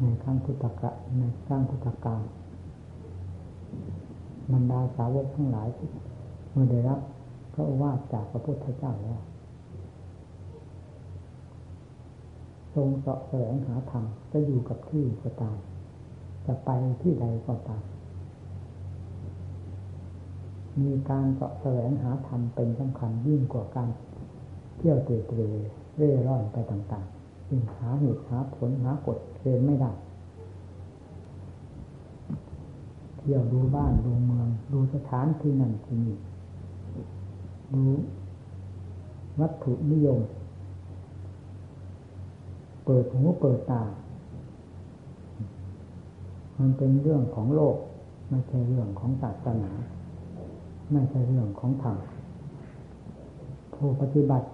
ในครั้งพุทธกะในครั้งพุทธกาลบรรดาสาวกทั้งหลายเมื่อได้รับพระโอวาจากพระพุทธเจ้าแล้วทรงเสาะแสวงหาธรรมจะอยู่กับที่ก็ตาม จะไปที่ใดก็ตาม มีการเสาะแสวงหาธรรมเป็นสำคัญยิ่งกว่าการเที่ยวเตะเตะเร่ร่อนไปต่างๆยิ่ง หาเหตุหาผลหากฎเกณฑ์ไม่ได้ เที่ยวดูบ้านดูเมือง ดูสถานที่นั่นที่นี่ดูวัตถุนิยม เปิดหูเปิดตา มันเป็นเรื่องของโลก ไม่ใช่เรื่องของศาสนา ไม่ใช่เรื่องของธรรมผู้ปฏิบัติ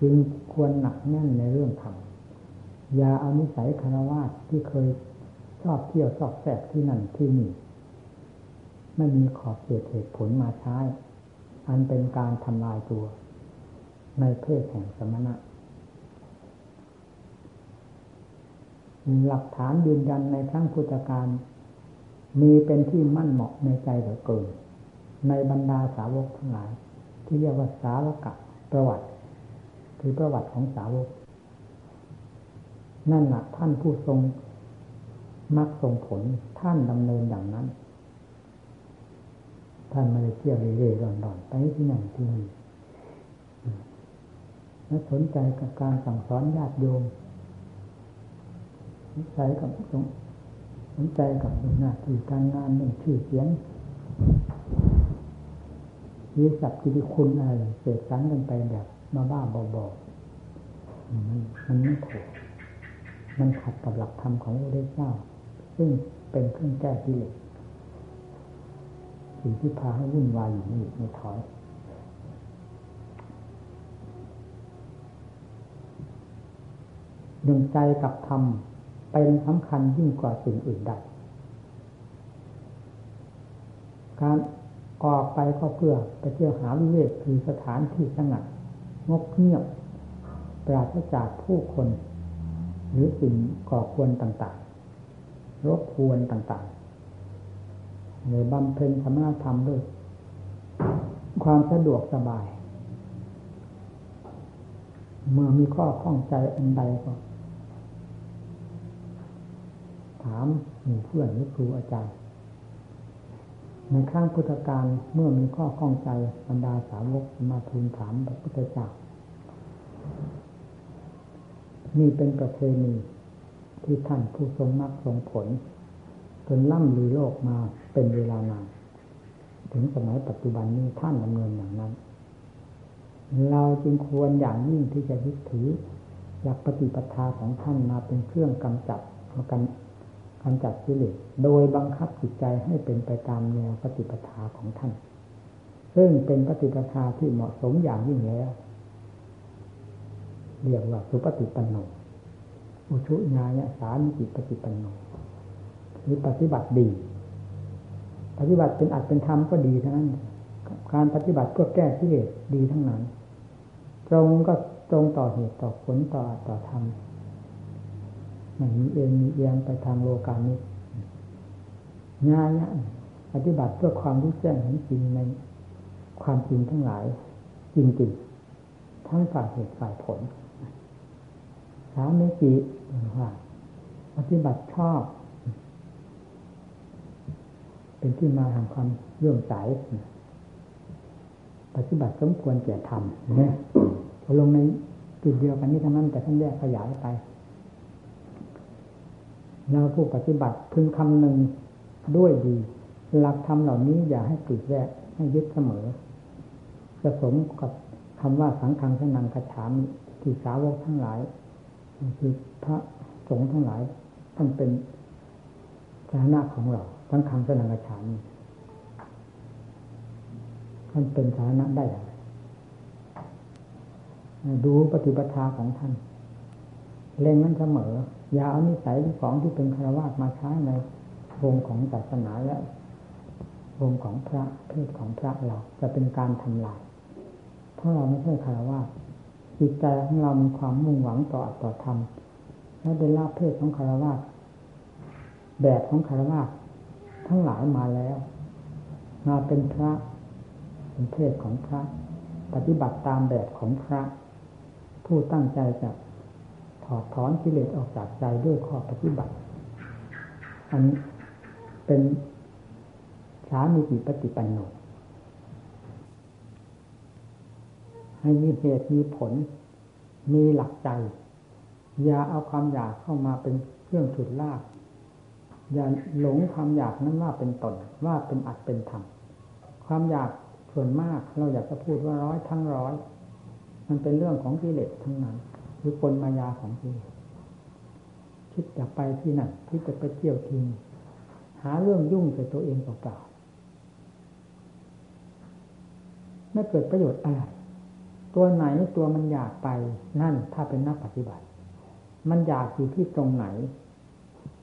จึงควรหนักแน่นในเรื่องธรรม ย่าเอานิสัยคารวะที่เคยชอบเที่ยวชอบแสบที่นั่นที่นี่ไม่มีขอบเขตเหตุผลมาใช้ อันเป็นการทำลายตัว ในเพศแห่งสมณะ หลักฐานยืนยันในครั้งพุทธการ มีเป็นที่มั่นเหมาะในใจเหลือเกิน ในบรรดาสาวกทั้งหลาย ที่เรียกว่าสาวกะประวัติ คือประวัติของสาวก นั่นแหละท่านผู้ทรงมักทรงผลท่านดำเนินอย่างนั้น ท่านไม่ได้เที่ยวเร่ร่อนๆไปที่ไหนที่นี่และสนใจกับการสั่งสอนญาติโยมสนใจกับสนใจกับหน้าที่การงานหนึ่งชื่อเสียงวิสัพกิติคุณอะไรเสกสรรกันไปแบบมาบ้าบอๆมันมันไม่ถูก มันขัดกับหลักธรรมของพระพุทธเจ้า ซึ่งเป็นเครื่องแก้กิเลสสิ่งที่พาให้วุ่นวายอยู่นี่ไม่ถอยดวงใจกับธรรมเป็นสำคัญยิ่งกว่าสิ่งอื่นใด การออกไปก็เพื่อไปเที่ยวหาวิเวกคือสถานที่สงัดงบเงียบปราศจากผู้คน หรือสิ่งก่อควรต่างๆรบควรต่างๆในบำเพ็ญธรรมธรรมด้วย ความสะดวกสบาย เมื่อมีข้อข้องใจอันใดก็ ถามหมู่เพื่อนหรือครูอาจารย์ในข้างพุทธการเมื่อมีข้อข้องใจบรรดาสาวกมาทูลถามพระพุทธเจ้า นี่เป็นประเพณีที่ท่านผู้ทรงมรรคทรงผลจนล่ำลือโลกมาเป็นเวลานานถึงสมัยปัจจุบันนี้ท่านดำเนินอย่างนั้น เราจึงควรอย่างยิ่งที่จะยึดถือหลักปฏิปทาของท่านมาเป็นเครื่องกำจัดกันกำจัดกิเลสโดยบังคับจิตใจให้เป็นไปตามแนวปฏิปทาของท่าน ซึ่งเป็นปฏิปทาที่เหมาะสมอย่างยิ่งแล้ว เรียกว่าสุปฏิปันโนอุชุญาญาสามิจิปฏิปันโนหรือปฏิบัติดี ปฏิบัติเป็นอัดเป็นธรรมก็ดีทั้งนั้น การปฏิบัติเพื่อแก้กิเลสดีทั้งนั้น ตรงก็ตรงต่อเหตุต่อผลต่อต่อธรรมมันมีเองมีเอียงไปทางโลกานี้งาเนี่ยปฏิบัติเพื่อความรู้แจ้งเห็นจริงในความจริงทั้งหลายจริงๆทั้งฝ่ายเหตุฝ่ายผล สามเมจิว่าปฏิบัติชอบ เป็นที่มาแห่งความเรื่องสายปฏิบัติสมควรแก่ธรรมเนี่ยลงในจุดเดียวกันนี้ทั้งนั้นแต่ท่านแยกขยายไปเราผู้ปฏิบัติพึงคำหนึ่งด้วยดี หลักธรรมเหล่านี้อย่าให้ติดแวะให้ยึดเสมอจะสมกับคำว่าสังฆังสนังกระฉามที่สาวกทั้งหลาย คือพระสงฆ์ทั้งหลายท่านเป็นสาระของเราสังฆังสนังฉามท่านเป็นสาระได้อย่างไรดูปฏิปทาของท่านเล่งนั้นเสมอ อย่าเอานิสัยของที่เป็นคารวะมาใช้ในวงของศาสนาและวงของพระเพศของพระเราจะเป็นการทำลายเพราะเราไม่ใช่คารวะ จิตใจของเรามีความมุ่งหวังต่อต่อธรรม และได้ลาเพศของคารวะแบบของคารวะทั้งหลายมาแล้ว มาเป็นพระเป็นเพศของพระ ปฏิบัติตามแบบของพระ ผู้ตั้งใจจะถอดถอนกิเลสออกจากใจด้วยข้อปฏิบัติ อันเป็นสามีจิปฏิปันโน ให้มีเหตุมีผล มีหลักใจ อย่าเอาความอยากเข้ามาเป็นเครื่องฉุดลาก อย่าหลงความอยากนั้นว่าเป็นตนว่าเป็นอัดเป็นธรรมความอยากส่วนมากเราอยากจะพูดว่าร้อยทั้งร้อย มันเป็นเรื่องของกิเลสทั้งนั้นคือกลมายาของกิเลสคิดจะไปที่นั่นคิดจะไปเที่ยวที่นี่หาเรื่องยุ่งใส่ตัวเองเปล่าๆไม่เกิดประโยชน์อะไร ตัวไหนตัวมันอยากไปนั่นถ้าเป็นนักปฏิบัติ มันอยากอยู่ที่ตรงไหน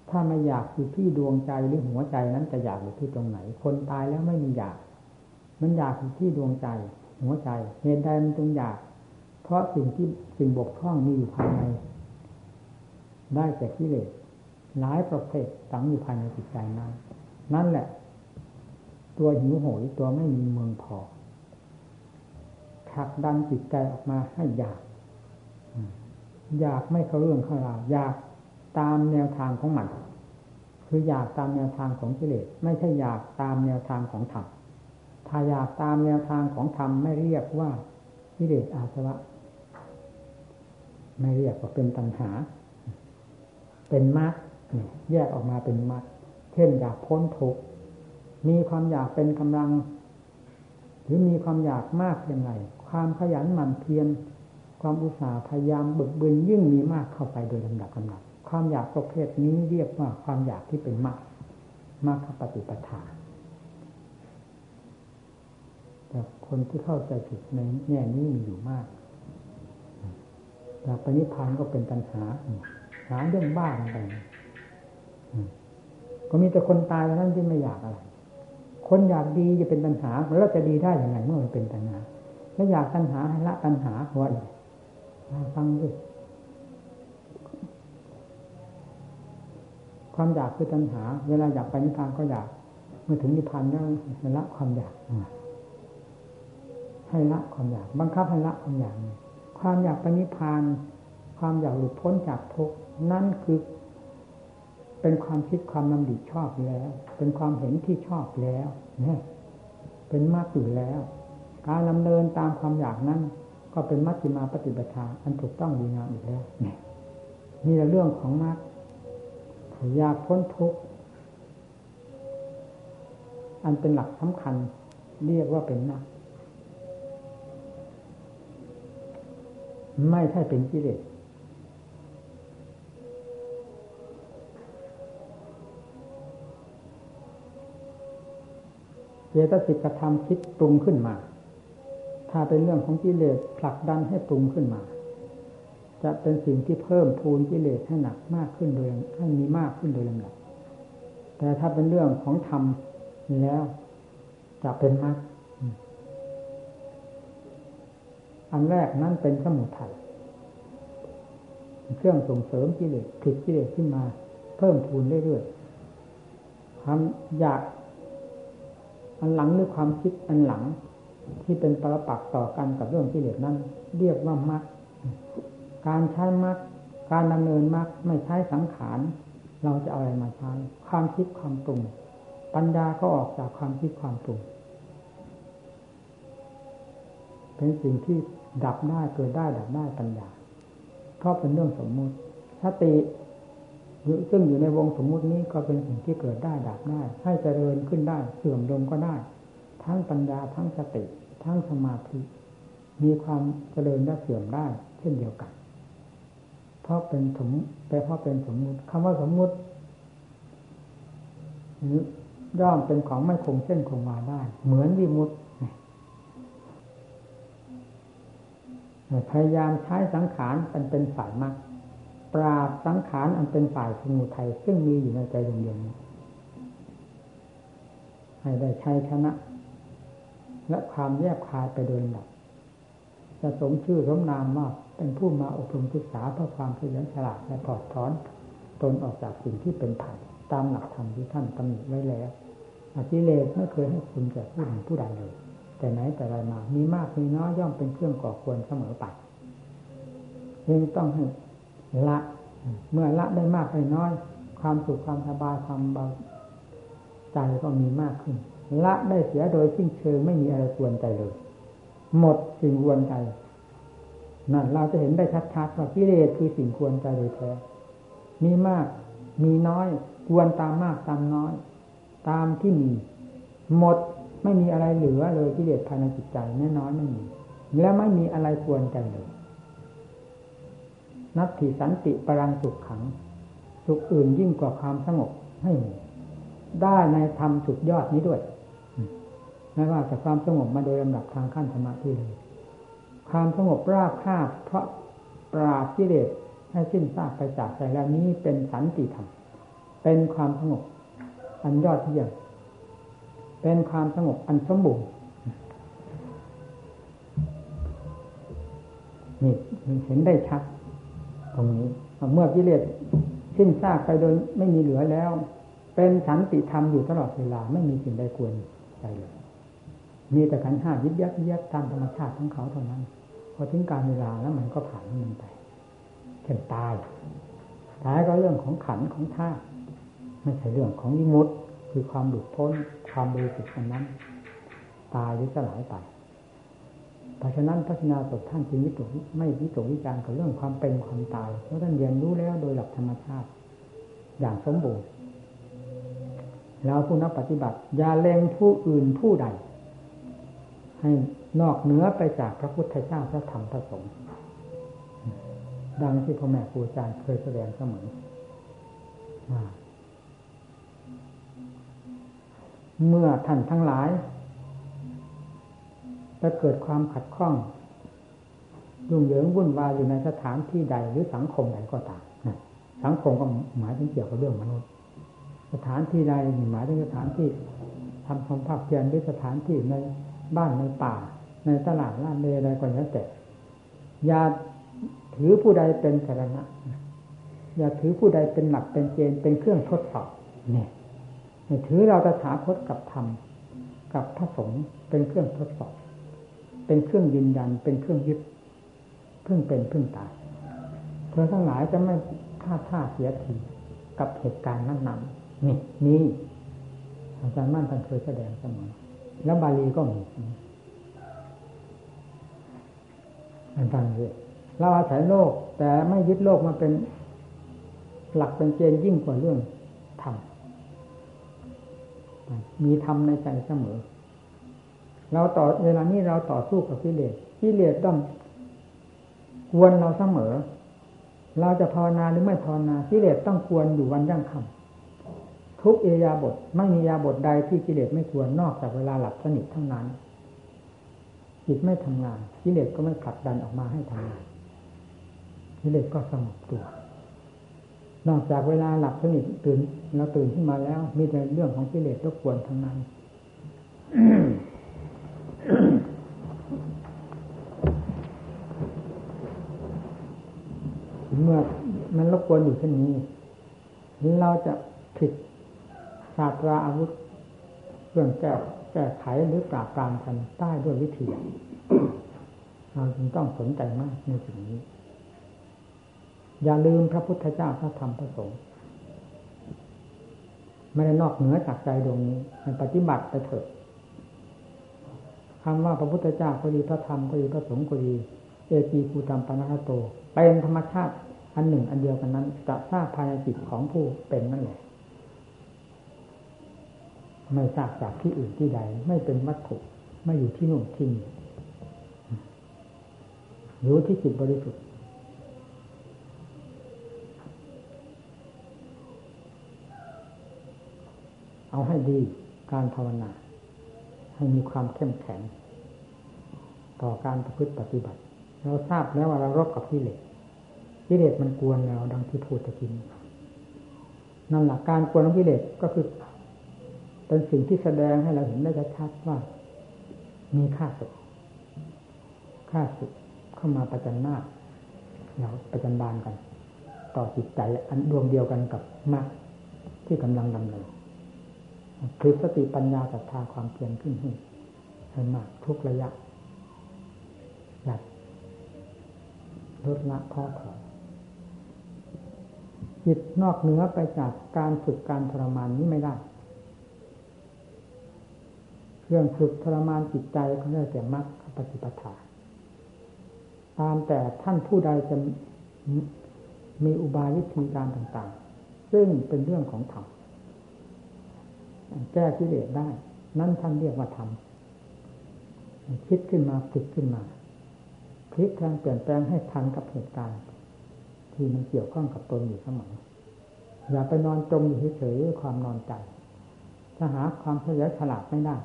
ถ้าไม่อยากอยู่ที่ดวงใจหรือหัวใจนั้นจะอยากอยู่ที่ตรงไหน คนตายแล้วไม่มีอยาก มันอยากอยู่ที่ดวงใจ หัวใจเหตุใดมันจึงอยาก เพราะสิ่งที่สิ่งบกพร่องมีอยู่ภายใน ได้แต่กิเลสหลายประเภทตั้งอยู่ภายในจิตใจนั้นนั่นแหละ ตัวหิวโหยตัวไม่มีเมืองพอ ผลักดันจิตใจออกมาให้อยาก อยากไม่เข้าเรื่องเข้าราวอยากตามแนวทางของมัน คืออยากตามแนวทางของกิเลสไม่ใช่อยากตามแนวทางของธรรมถ้าอยากตามแนวทางของธรรมไม่เรียกว่ากิเลสอาสวะ ไม่เรียกว่าเป็นตัณหา เป็นมรรคแยกออกมาเป็นมรรคเช่นอยากพ้นทุกข์มีความอยากเป็นกำลัง หรือมีความอยากมากเพียงไร ความขยันหมั่นเพียรความอุตสาห์พยายามบึกบึนยิ่งมีมากเข้าไปโดยลำดับลำดับความอยากประเภทนี้เรียกว่าความอยากที่เป็นมากมากขปฏิปทาแต่คนที่เข้าใจผิดในแง่นี้มีอยู่มากอยากปนิพานก็เป็นปัญหาหาเรื่องบ้าอะไรก็มีแต่คนตายเท่านั้นที่ไม่อยากอะไร คนอยากดีจะเป็นปัญหาแล้วจะดีได้อย่างไรเมื่อมันเป็นปัญหา ถ้าอยากปัญหาให้ละปัญหาหัวอีกฟังดิความอยากคือปัญหา เวลาอยากไปนิพพานก็อยาก เมื่อถึงนิพพานแล้วให้ละความอยากให้ละความอยาก บังคับให้ละความอยาก ความอยากไปนิพพาน ความอยากหลุดพ้นจากทุกนั่นคือ เป็นความคิดความนำดิชอบแล้ว เป็นความเห็นที่ชอบแล้วเนี่ยเป็นมากอยู่แล้ว การดำเนินตามความอยากนั้น ก็เป็นมัชฌิมาปฏิบัติอันถูกต้องดีงามอีกแล้วนี่นี่เรื่องของมรรคอยากพ้นทุกข์อันเป็นหลักสำคัญ เรียกว่าเป็นมรรคไม่ใช่เป็นกิเลสเจตสิกธรรมคิดปรุงขึ้นมา ถ้าเป็นเรื่องของกิเลสผลักดันให้ปรุงขึ้นมา จะเป็นสิ่งที่เพิ่มพูนกิเลสให้หนักมากขึ้นโดยให้มีมากขึ้นโดยลำดับแต่ถ้าเป็นเรื่องของธรรมแล้วจะเป็นมากอันแรกนั่นเป็นสมุทัยเครื่องส่งเสริมกิเลสผิดกิเลสขึ้นมา เพิ่มพูนเรื่อยๆความอยาก อันหลังหรือความคิดอันหลัง ที่เป็นปรปักต่อกันกับเรื่องที่เหลือนั้น เรียกว่ามรรคการใช้มรรคการดำเนินมรรคไม่ใช้สังขาร เราจะเอาอะไรมาใช้ ความคิดความปรุง ปัญญาก็ออกจากความคิดความปรุง เป็นสิ่งที่ดับได้เกิดได้ดับได้ปัญญา เพราะเป็นเรื่องสมมุติสติซึ่งอยู่ในวงสมมุตินี้ก็เป็นสิ่งที่เกิดได้ดับได้ ให้เจริญขึ้นได้เสื่อมลงก็ได้ ทั้งปัญญาทั้งสติ ทั้งสมาธิ มีความเจริญและเสื่อมได้เช่นเดียวกัน เพราะเป็นสมแต่เพราะเป็นสมมุติคำว่าสมมุติย่อมเป็นของไม่คงเส้นคงวาได้ เหมือนวิมุตพยายามใช้สังขารเป็นเป็นสายมากปราบสังขารอันเป็นฝ่ายสมุทัยซึ่งมีอยู่ในใจดวงเดียวนี้ให้ได้ชัยชนะ และความแยบคายไปโดยลำดับจะสมชื่อสมนามว่าเป็นผู้มาอบรมศึกษาเพื่อความเฉลียวฉลาดและถอดถอนตนออกจากสิ่งที่เป็นภัยตามหลักธรรมที่ท่านตำหนิไว้แล้วกิเลสไม่เคยให้คุณแก่ผู้หนึ่งผู้ใดเลย แต่ไหนแต่ไรมา มีมากมีน้อยย่อมเป็นเครื่องก่อควรเสมอไปจึงต้องให้ละ เมื่อละได้มากได้น้อย ความสุขความสบายความเบาใจก็มีมากขึ้น ละได้เสียโดยสิ้นเชิงไม่มีอะไรควรใจเลย หมดสิ่งควรใจนั่นเราจะเห็นได้ชัดๆว่ากิเลสคือสิ่งควรใจโดยแท้ มีมากมีน้อย ควรตามมากตามน้อย ตามที่มี หมดไม่มีอะไรเหลือเลยกิเลสภายในจิตใจแน่นอยไม่มี และไม่มีอะไรควรใจเลยนัตถิสันติปรังสุขขัง สุขอื่นยิ่งกว่าความสงบให้มีได้ในธรรมสุดยอดนี้ด้วย ไม่ว่าแต่ความสงบมาโดยลำดับทางขั้นธรรมะที่เลย ความสงบราบคาบเพราะปราบกิเลสให้สิ้นซากไปจากใจแล้วนี้เป็นสันติธรรม เป็นความสงบ อันยอดเยี่ยม เป็นความสงบอันสมบูรณ์นี่เห็นได้ชัด ตรงนี้ เมื่อกิเลสสิ้นซากไปโดยไม่มีเหลือแล้ว เป็นสันติธรรมอยู่ตลอดเวลาไม่มีสิ่งใดควรใจเลย มีแต่ขันห้ายิบยับยับตามธรรมชาติของเขาเท่านั้น พอถึงการเวลาแล้วมันก็ผ่านมันไปเช่นตายตายก็เรื่องของขันของธาตุไม่ใช่เรื่องของวิมุตคือความหลุดพ้นความบริสุทธิ์นั้น ตายหรือสลายไปเพราะฉะนั้นพัฒนาสดท่านจึงวิตกไม่วิตกวิจารณ์กับเรื่องความเป็นความตายเพราะท่านเรียนรู้แล้วโดยหลักธรรมชาติ อย่างสมบูรณ์เราผู้นักปฏิบัติอย่าเล็งผู้อื่นผู้ใด ให้นอกเหนือไปจากพระพุทธเจ้าพระธรรมพระสงฆ์ดังที่พ่อแม่ครูอาจารย์เคยแสดงเสมอเมื่อท่านทั้งหลายจะเกิดความขัดข้องยุ่งเหยิงวุ่นวายอยู่ในสถานที่ใดหรือสังคมใดก็ตามสังคมก็หมายถึงเกี่ยวกับเรื่องมนุษย์ สถานที่ใดหมายถึงสถานที่ทำความภาคเพียรหรือสถานที่ใน บ้านในป่า ในตลาดร้านเลอะไรก็แล้วแต่อย่าถือผู้ใดเป็นสาระอย่าถือผู้ใดเป็นหลักเป็นเกณฑ์เป็นเครื่องทดสอบเนี่ยถือเราจะถาคตกับธรรมกับพระสงฆ์เป็นเครื่องทดสอบ เป็นเครื่องยืนยัน เป็นเครื่องยึดเพิ่งเป็นเพิ่งตายเธอทั้งหลายจะไม่ท่าท่าเสียทีกับเหตุการณ์นั้นๆนี่นี่อาจารย์มั่นท่านเคยแสดงเสมอ แล้วบาลีก็มีอันนั้นเลยเราอาศัยโลก แต่ไม่ยึดโลกมาเป็นหลักเป็นเกณฑ์ยิ่งกว่าเรื่องธรรมมีธรรมในใจเสมอ เราต่อเวลานี้เราต่อสู้กับกิเลสกิเลสต้องกวนเราเสมอ เราจะภาวนาหรือไม่ภาวนากิเลสต้องควรอยู่วันยั่งคำ ทุกเอยาบทไม่มียาบทใดที่กิเลสไม่ควรนอกจากเวลาหลับสนิทเท่านั้นจิตไม่ทำงาน กิเลสก็ไม่ขัดดันออกมาให้ทำงาน กิเลสก็สงบตัวนอกจากเวลาหลับสนิทตื่นเราตื่นขึ้นมาแล้ว มีแต่เรื่องของกิเลสรบกวนทั้งนั้นเมื่อมันรบกวนอยู่เช่นนี้ เราจะผิดาตราอาวุธเรื่องแก้แก้ไขหรือปราบปรามกันได้ด้วยวิธีเราจึงต้องสนใจมากในสิ่งนี้ อย่าลืมพระพุทธเจ้าพระธรรมพระสงฆ์ไม่ได้นอกเหนือจากใจดวงนี้ มันปฏิบัติไปเถอะคำว่าพระพุทธเจ้าก็ดีพระธรรมก็ดีพระสงฆ์ก็ดีเอปีภูธรรมปนัคโต เป็นธรรมชาติอันหนึ่งอันเดียวกันนั้นจะทราบภายในจิตของผู้เป็นนั่นแหละ ไม่ทราบจากที่อื่นที่ใด ไม่เป็นวัตถุไม่อยู่ที่นู่นที่นี่อยู่ที่จิตบริสุทธิ์เอาให้ดีการภาวนา ให้มีความเข้มแข็ง ต่อการประพฤติปฏิบัติ เราทราบแล้วว่าเรารบกับกิเลสกิเลสมันกวนเราดังที่พูดตะกี้นั่นแหละการกวนของกิเลสก็คือ เป็นสิ่งที่แสดงให้เราเห็นได้ชัดว่า มีค่าสุดค่าสุดเข้ามาประจันหน้าเราประจันบานกัน ต่อจิตใจอันดวงเดียวกันกับมรรคที่กำลังดำเนินคือสติปัญญาศรัทธาความเพียรขึ้นให้ให้มากทุกระยะหยัดลดละท้อถอยจิตนอกเหนือไปจากการฝึกการทรมานนี้ไม่ได้ เครื่องฝึกทรมานจิตใจเขาเรียกแต่มรรคปฏิปทาตามแต่ท่านผู้ใดจะมีอุบายวิธีการต่างๆ ซึ่งเป็นเรื่องของธรรมแก้กิเลสได้ นั่นท่านเรียกว่าธรรมคิดขึ้นมาฝึกขึ้นมาพลิกแปลงเปลี่ยนแปลงให้ทันกับเหตุการณ์ ที่มันเกี่ยวข้องกับตนอยู่เสมออย่าไปนอนจมอยู่เฉยๆด้วยความนอนใจถ้าหาความเฉลียวฉลาดไม่ได้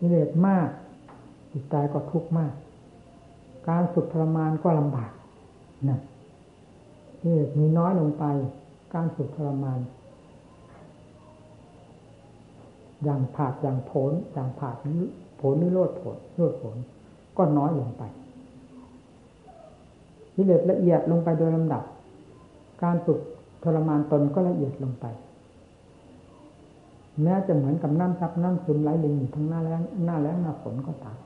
กิเลสมาก จิตใจก็ทุกข์มาก การฝึกทรมานก็ลำบากนะกิเลสมีน้อยลงไป การฝึกทรมาน อย่างผาดอย่างผลอย่างผาดผลหรือโลดผลโลดผล ก็น้อยลงไปกิเลสละเอียดลงไปโดยลำดับ การฝึกทรมานตนก็ละเอียดลงไป แม้จะเหมือนกับน้ำซับน้ำซึมไหลลิงอยู่ทั้งหน้าแล้งหน้าแล้งหน้าฝนก็ตาม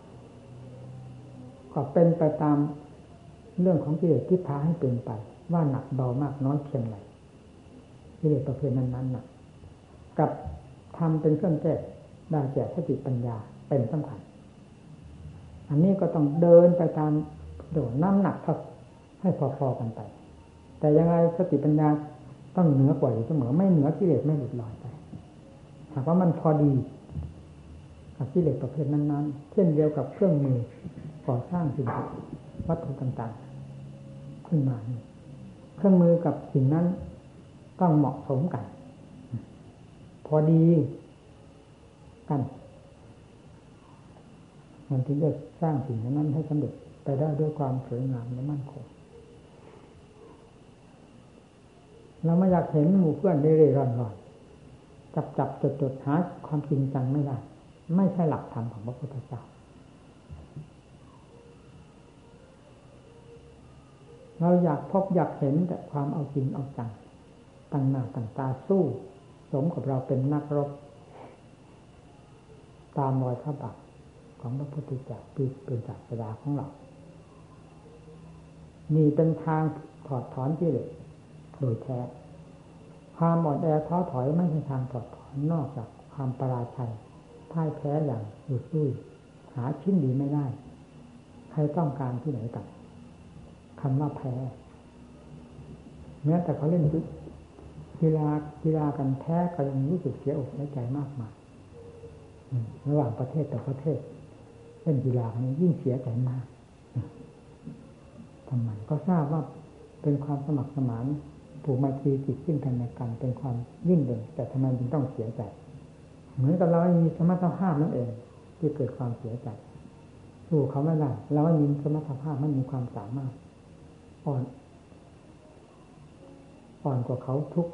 ก็เป็นไปตามเรื่องของกิเลสที่พาให้เป็นไป ว่าหนักเบามากน้อยเพียงไรกิเลสประเภทนั้นๆหนักกับทำเป็นเครื่องแก้ได้แก่สติปัญญาเป็นสำคัญอันนี้ก็ต้องเดินไปตามโดดน้ำหนักเท่าให้พอๆกันไป แต่ยังไงสติปัญญาต้องเหนือกว่าอยู่เสมอไม่เหนือกิเลสไม่หลุดลอยไป หากว่ามันพอดีกับกิเลสประเภทนั้นๆ เช่นเดียวกับเครื่องมือก่อสร้างสิ่งวัตถุต่างๆ ขึ้นมาเครื่องมือกับสิ่งนั้นต้องเหมาะสมกัน พอดีกันมันถึงจะสร้างสิ่งนั้นให้สำเร็จไปได้ด้วยความสวยงามและมั่นคงเราไม่อยากเห็นหมู่เพื่อนเร่ร่อนร่อน จับจับจดจดหาความจริงจังไม่ได้ ไม่ใช่หลักธรรมของพระพุทธเจ้าเราอยากพบอยากเห็นแต่ความเอาจริงเอาจังตั้งหน้าตั้งตาสู้ สมกับเราเป็นนักรบ ตามรอยพระบาทของพระพุทธเจ้าเป็นศาสดาของเรามีเป็นทางถอดถอนที่เลยโดยแท้ ความอ่อนแอท้อถอยไม่ใช่ทางถอดถอนนอกจากความประราชัยพ่ายแพ้อย่างดุดุ้ยหาชิ้นดีไม่ได้ ใครต้องการที่ไหนกันคำว่าแพ้แม้แต่เขาเล่นกีฬากีฬากันแพ้ก็ยังรู้สึกเสียอกเสียใจมากมายระหว่างประเทศต่อประเทศเล่นกีฬานี้ยิ่งเสียใจมากทำไมก็ทราบว่าเป็นความสมัครสมาน ผูกมาทีจิตซึ่งกันและกันเป็นความยิ่งเด่นแต่ทำไมจึงต้องเสียใจ เหมือนกับเราไม่มีสมรรถภาพนั่นเอง ที่เกิดความเสียใจสู้เขาไม่ได้เราไม่มีสมรรถภาพไม่มีความสามารถอ่อน อ่อนกว่าเขาทุก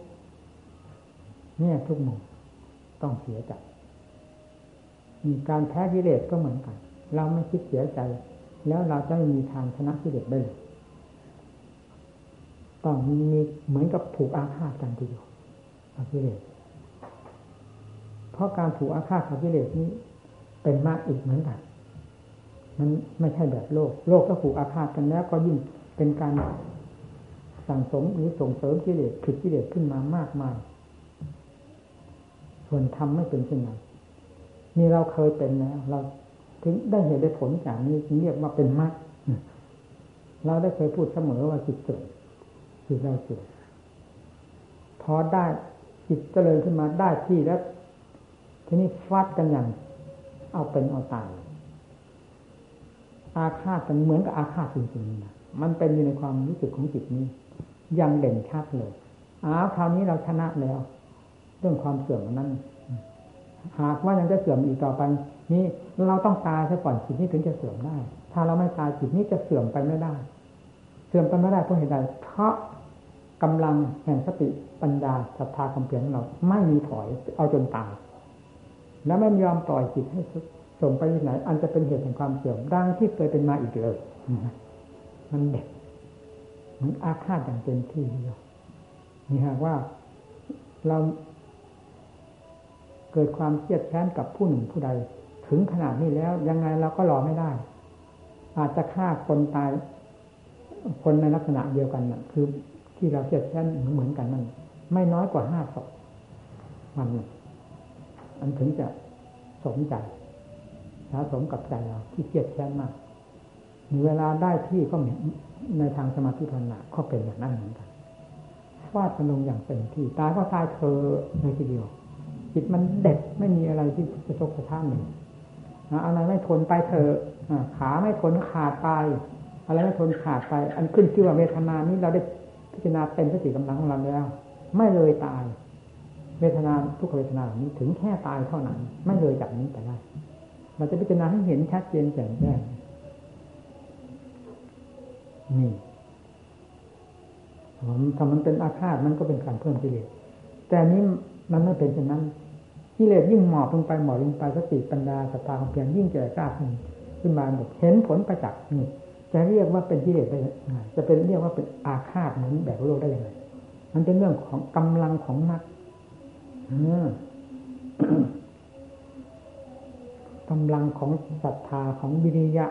เนี่ยทุกมุมต้องเสียใจมีการแพ้กิเลสก็เหมือนกัน เราไม่คิดเสียใจ แล้วเราจะไม่มีทางชนะกิเลสได้เลย ต้องมีเหมือนกับผูกอาฆาตกันทีเดียวกิเลสเพราะการผูกอาฆาตกับกิเลสนี้ เป็นมากอีกเหมือนกัน มันไม่ใช่แบบโลก โลกก็ผูกอาฆาตกันแล้ว ก็ยิ่งเป็นการสั่งสมหรือส่งเสริมกิเลสผิดกิเลสขึ้นมามากมาย ส่วนทำไม่เป็นเช่นนั้นนี่เราเคยเป็นแล้วเราถึงได้เห็นได้ผลจากนี้เรียกว่าเป็นมรรคเราได้เคยพูดเสมอว่าจิตเสื่อม จิตเราเสื่อมพอได้จิตเจริญขึ้นมาได้ที่แล้ว ทีนี้ฟัดกันอย่าง เอาเป็นเอาตายอาฆาตกันเหมือนกับอาฆาตจริงๆนะมันเป็นอยู่ในความรู้สึกของจิตนี้ ยังเด่นชัดเลยอ้าวคราวนี้เราชนะแล้ว เรื่องความเสื่อมนั้น หากว่ายังจะเสื่อมอีกต่อไป นี่เราต้องตายซะก่อนจิตนี้ถึงจะเสื่อมได้ ถ้าเราไม่ตายจิตนี้จะเสื่อมไปไม่ได้ เสื่อมไปไม่ได้เพราะเหตุใดเพราะ กำลังแห่งสติปัญญาศรัทธาความเพียรของเรา ไม่มีถอยเอาจนตายแล้วไม่ยอมปล่อยจิตให้ส่งไปที่ไหน อันจะเป็นเหตุแห่งความเสื่อมดังที่เคยเป็นมาอีกเลยมันเด็กมันอาฆาตอย่างเต็มที่เลยนี่หากว่าเราเกิดความเครียดแค้นกับผู้หนึ่งผู้ใด ถึงขนาดนี้แล้ว ยังไงเราก็รอไม่ได้ อาจจะฆ่าคนตาย คนในลักษณะเดียวกันน่ะ คือ ที่เราเครียดแค้นเหมือนกันนั่นไม่น้อยกว่าห้าศพวันอันถึงจะสมใจสะสมกับใจเราที่เครียดแค้นมากมีเวลาได้ที่ก็ในทางสมาธิภาวนาก็เป็นอย่างนั้นเหมือนกันฟาดกันลงอย่างเต็มที่ตายก็ตายเธอในทีเดียว จิตมันเด็ดไม่มีอะไรที่จะทกกระท่านหนึ่งอะไรไม่ทนไปเธอขาไม่ทนขาดไปอะไรไม่ทนขาดไป อันขึ้นชื่อว่าเวทนานี้เราได้ พิจารณาเต็มสติกำลังของเราแล้ว ไม่เลยตาย เวทนาทุกเวทนานี้ถึงแค่ตายเท่านั้น ไม่เลยจากนี้ไปได้ เราจะพิจารณาให้เห็นชัดเจนแจ่มแจ้งนี่ถ้ามันเป็นอาฆาตมันก็เป็นการเพิ่มกิเลสแต่นี้มันไม่เป็นเช่นนั้นกิเลสยิ่งหมอบลงไปหมอบลงไปสติปัญญาสตาของเพียรยิ่งแก่กล้าขึ้นขึ้นมาหมดเห็นผลประจักษ์นี่ จะเรียกว่าเป็นกิเลสได้ยังไงจะเป็นเรียกว่าเป็นอาฆาตเหมือนแบบโลกได้ยังไงมันเป็นเรื่องของกำลังของนักกำลังของศรัทธาของวิริยะ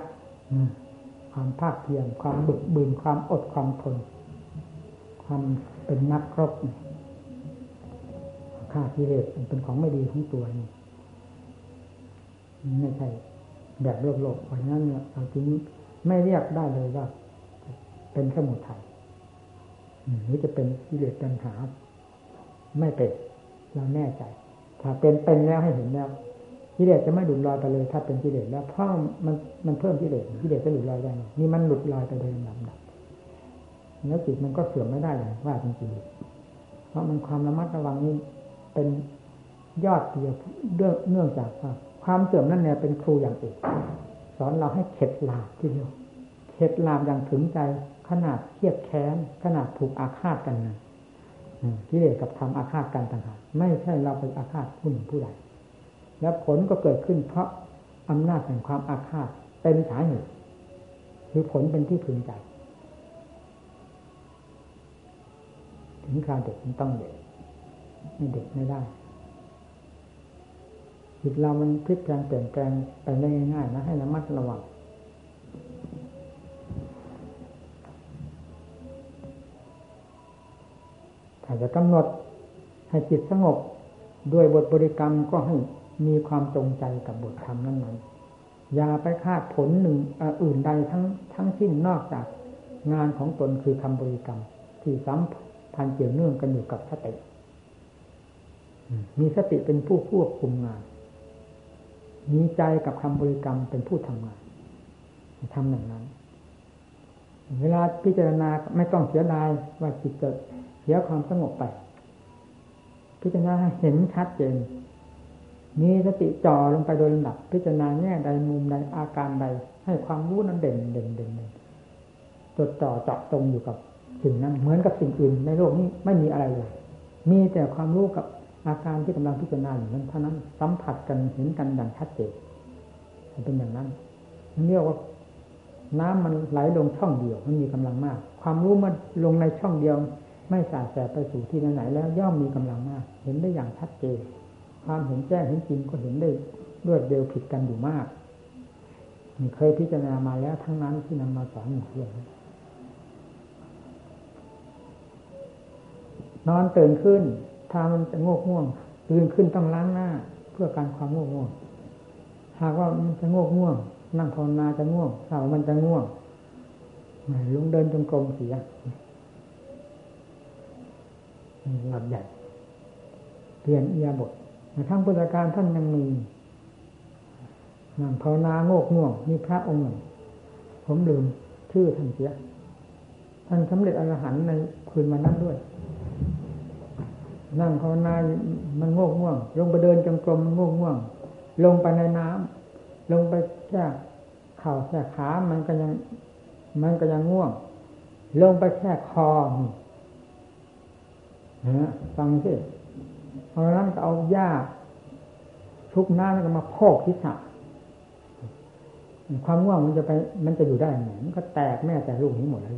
ความภาคเพียรความบึกบืนความอดความทน ความเป็นนักครบฆ่ากิเลสเป็นของไม่ดีของตัวนี่ไม่ใช่แบบโลกโลกเพราะนั้นเราจึง ไม่เรียกได้เลยว่า เป็นสมุทัยหรือจะเป็นกิเลสปัญหา ไม่เป็นเราแน่ใจ ถ้าเป็นเป็นแล้วให้เห็นแล้วกิเลสจะไม่หลุดลอยไปเลย ถ้าเป็นกิเลสแล้วเพราะมันมันเพิ่มกิเลสกิเลสจะหลุดลอยได้นี่มันหลุดลอยไปโดยลำดับแล้วจิตมันก็เสื่อมไม่ได้เลยว่าจริงๆเพราะมันความระมัดระวังนี่เป็นยอดเดียวเนื่องจากว่าความเสื่อมนั่นเนี่ยเป็นครูอย่างเอก สอนเราให้เข็ดหลาบทีเดียวเข็ดหลาบอย่างถึงใจขนาดเครียดแค้นขนาดถูกอาฆาตกันนะกิเลสกับทำอาฆาตกันต่างหากไม่ใช่เราไปอาฆาตผู้หนึ่งผู้ใดแล้วผลก็เกิดขึ้นเพราะอำนาจแห่งความอาฆาตเป็นสาเหตุคือผลเป็นที่พึงใจ ถึงคราวเด็กมันต้องเด็กไม่เด็กไม่ได้ จิตเรามันพลิกแปลงเปลี่ยนแปลงไปได้ง่ายๆนะให้ระมัดระวังถ้าจะกำหนดให้จิตสงบด้วยบทบริกรรมก็ให้มีความจงใจกับบทธรรมนั้นๆอย่าไปคาดผลหนึ่งอื่นใดทั้งทั้งสิ้นนอกจากงานของตนคือคำบริกรรม ที่สัมพันธ์เกี่ยวเนื่องกันอยู่กับสติมีสติเป็นผู้ควบคุมงาน มีใจกับคำบริกรรมเป็นผู้ทำงานทำอย่างนั้น เวลาพิจารณาไม่ต้องเสียดายว่าจิตจะเสียความสงบไป พิจารณาเห็นชัดเจนมีสติจ่อลงไปโดยลำดับ พิจารณาแง่ใดมุมใดอาการใด ให้ความรู้นั้นเด่นเด่นเด่นจดจ่อเจาะตรงอยู่กับสิ่งนั้น เหมือนกับสิ่งอื่นในโลกนี้ไม่มีอะไรเลย มีแต่ความรู้กับ อาการที่กำลังพิจารณาอยู่นั้นเท่านั้นสัมผัสกันเห็นกันอย่างชัดเจนเป็นอย่างนั้นเรียกว่าน้ำมันไหลลงช่องเดียวมันมีกำลังมาก ความรู้มันลงในช่องเดียว ไม่สาดแสไปสู่ที่ไหนแล้วย่อมมีกำลังมาก เห็นได้อย่างชัดเจนความเห็นแจ้งเห็นจริงก็เห็นได้รวดเร็วผิดกันอยู่มากนี่เคยพิจารณามาแล้วทั้งนั้นที่นำมาสอนหมู่เพื่อนนอนตื่นขึ้น ถ้ามันจะง่วงง่วงตื่นขึ้นต้องล้างหน้า เพื่อการความง่วงง่วง หากว่ามันจะง่วงง่วง นั่งภาวนาจะง่วงถ้ามันจะง่วงลงเดินจงกรมเสียหลับใหญ่เปลี่ยนเอียบททั้งพุทธการท่านยังมีนั่งภาวนาโงกง่วงมีพระองค์หนึ่งผมลืมชื่อท่านเสียท่านสำเร็จอรหันต์ในคืนวันนั้นด้วย นั่งภาวนามันง่วงง่วง ลงไปเดินจงกรมมันง่วงง่วง ลงไปในน้ำลงไปแค่เข่าแค่ขา มันก็ยัง มันก็ยังง่วง ลงไปแค่คอนะฟังสิเพราะนั้นก็เอาหญ้าทุกน้ำแล้วก็มาโพกทิศะความง่วงมันจะไป มันจะอยู่ได้ไหมมันก็แตกแม่แต่ลูกนี้หมดแล้ว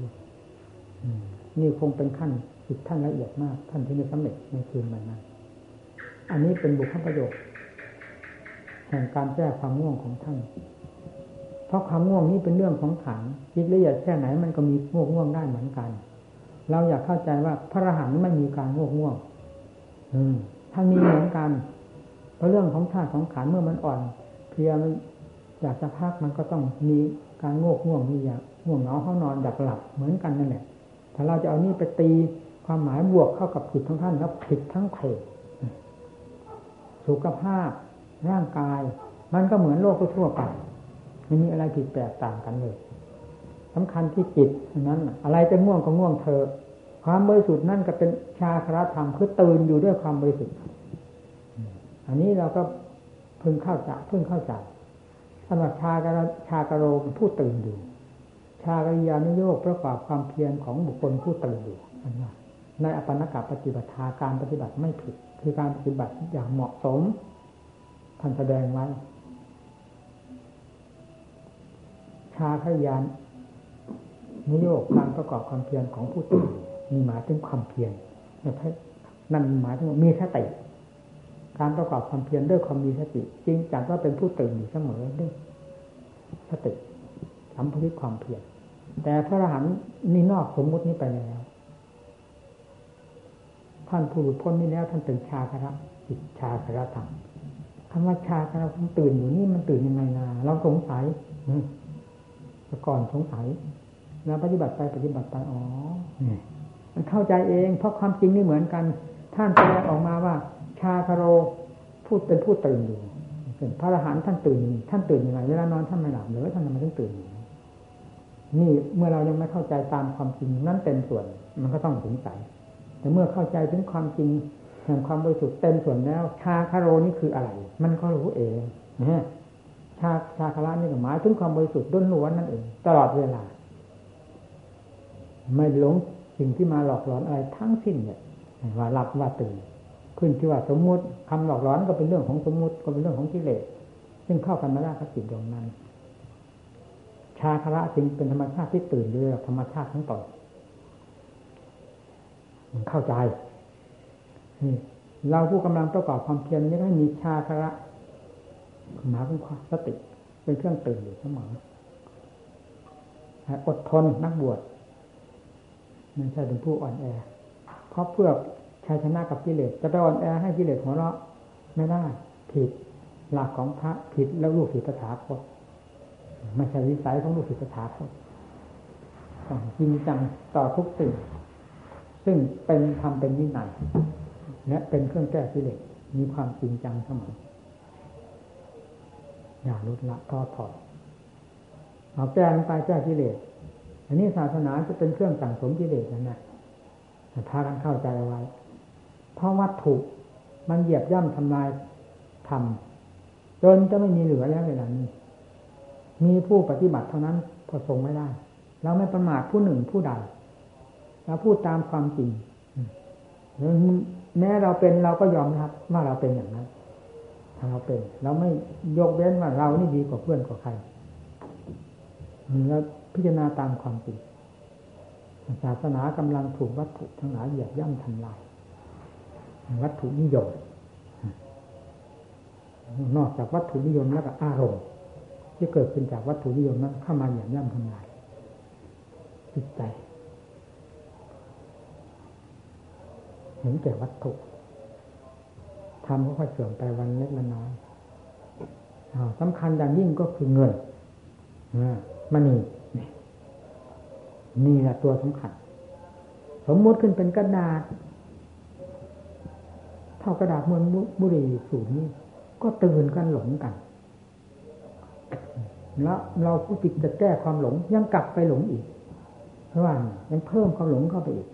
นี่คงเป็นขั้นจิตท่านละเอียดมาก ท่านที่ได้สำเร็จในคืนวันนั้นอันนี้เป็นบุคคลประโยชน์แห่งการแก้ความง่วงของท่าน เพราะความง่วงนี้เป็นเรื่องของขันจิตละเอียดแค่ไหนมันก็มีง่วงง่วงได้เหมือนกัน เราอยากเข้าใจว่าพระอรหันต์ไม่มีการง่วงง่วง อืมท่านมีเหมือนกัน เพราะเรื่องของธาตุของขันเมื่อมันอ่อน เพียมันอยากจะพักมันก็ต้องมีการโงกง่วงมีอยากง่วงเหงาเข้านอนอยากหลับเหมือนกันนั่นแหละ ถ้าเราจะเอานี่ไปตีความหมายบวกเข้ากับจิตของท่านแล้วผิดทั้งเพศสุขภาพร่างกาย มันก็เหมือนโลกทั่วไปไม่มีอะไรผิดแปลกต่างกันเลยสำคัญที่จิตนั้น อะไรจะง่วงก็ง่วงเธอ ความบริสุทธิ์นั่นก็เป็นชาครธรรมคือตื่นอยู่ด้วยความบริสุทธิ์ อันนี้เราก็พึงเข้าใจพึงเข้าใจสำหรับชากรชากรโรผู้ตื่นอยู่ ชาริยานุโยกประกอบความเพียรของบุคคลผู้ตื่นอยู่อันนี้ในอปันนกปฏิบัติาการปฏิบัติไม่ผิด คือการปฏิบัติอย่างเหมาะสมท่านแสดงไว้ ชาขยานนิโยกการประกอบความเพียรของผู้ตื่นมีหมายถึงความเพียรนั่นหมายถึงมีสติการประกอบความเพียรด้วยความมีสติจริงจัดว่าเป็นผู้ตื่นอยู่เสมอด้วยสติสัมผัสความเพียร แต่พระอรหันต์นี่นอกสมมุตินี้ไปแล้วท่านผู้หลุดพ้นนี่แล้วท่านเป็นชาคระจิตชาคระธรรมคำว่าชาคระผมตื่นอยู่นี่มันตื่นยังไงนะเราสงสัยแต่ก่อนสงสัยแล้วปฏิบัติไปปฏิบัติไปอ๋อมันเข้าใจเอง เพราะความจริงนี่เหมือนกัน ท่านแสดงออกมาว่า ชาคาโรพูดเป็นผู้ตื่นอยู่เป็นพระอรหันต์ท่านตื่น ท่านตื่นยังไงเวลานอนท่านไม่หลับหรือท่านทำไมถึงตื่น นี่เมื่อเรายังไม่เข้าใจตามความจริงนั่นเต็มส่วน มันก็ต้องสงสัย แต่เมื่อเข้าใจถึงความจริงแห่งความบริสุทธิ์เต็มส่วนแล้ว ชาคาโรนี่คืออะไร มันก็รู้เองนะชาชาคาระนี่หมายถึงความบริสุทธิ์ด้นล้วนนั่นเอง ตลอดเวลา ไม่หลงสิ่งที่มาหลอกหลอนอะไรทั้งสิ้นเนี่ยว่าหลับว่าตื่นขึ้นที่ว่าสมมุติคำหลอกหลอนก็เป็นเรื่องของสมมุติก็เป็นเรื่องของกิเลสซึ่งเข้ากันมาได้กับจิตดวงนั้น ชาคระจึงเป็นธรรมชาติที่ตื่นเรือธรรมชาติทั้งตนมันเข้าใจนี่เราผู้กำลังประกอบความเพียรไม่ได้มีชาคระหมายถึงความสติ เป็นเครื่องตื่นอยู่เสมออดทนนักบวชไม่ใช่เป็นผู้อ่อนแอ เพราะเพื่อชัยชนะกับกิเลสจะไปอ่อนแอให้กิเลสหัวเราะไม่ได้ผิดหลักของพระผิดแล้วลูกศิษย์ถาคต ไม่ใช่วิสัยของลูกศิษย์สถาคตต้องจริงจังต่อทุกสิ่ง ซึ่งเป็นทำเป็นวินัยและเป็นเครื่องแก้กิเลสมีความจริงจังเสมออย่าลดละท้อถอยเอาแก้ลงไปแก้กิเลสอันนี้ศาสนาจะเป็นเครื่องสั่งสมกิเลสนั่นแหละพากันเข้าใจเอาไว้ เพราะวัตถุมันเหยียบย่ำทำลายทำจนจะไม่มีเหลือแล้วเวลานี้ มีผู้ปฏิบัติเท่านั้นพอทรงไม่ได้ เราไม่ประมาทผู้หนึ่งผู้ใดเราพูดตามความจริงแม้เราเป็นเราก็ยอมรับว่าเราเป็นอย่างนั้นถ้าเราเป็น เราไม่ยกเว้นว่าเรานี่ดีกว่าเพื่อนกว่าใครเราพิจารณาตามความจริงศาสนากำลังถูกวัตถุทั้งหลายเหยียบย่ำทำลาย วัตถุนิยมนอกจากวัตถุนิยมแล้วก็อารมณ์ ที่เกิดขึ้นจากวัตถุนิยมนั้นเข้ามาอย่างย่ำทำลายจิตใจเห็นแก่วัตถุทำก็ค่อยเสื่อมไปวันเล็กวันน้อยสำคัญอย่างยิ่งก็คือเงินมันนี่นี่แหละตัวสำคัญ สมมติขึ้นเป็นกระดาษ เท่ากระดาษมืองบุรีสูงนี่ก็ตื่นกันหลงกัน แล้วเราผู้จิตจะแก้ความหลงยังกลับไปหลงอีกเพราะว่ายังเพิ่มความหลงเข้าไปอีก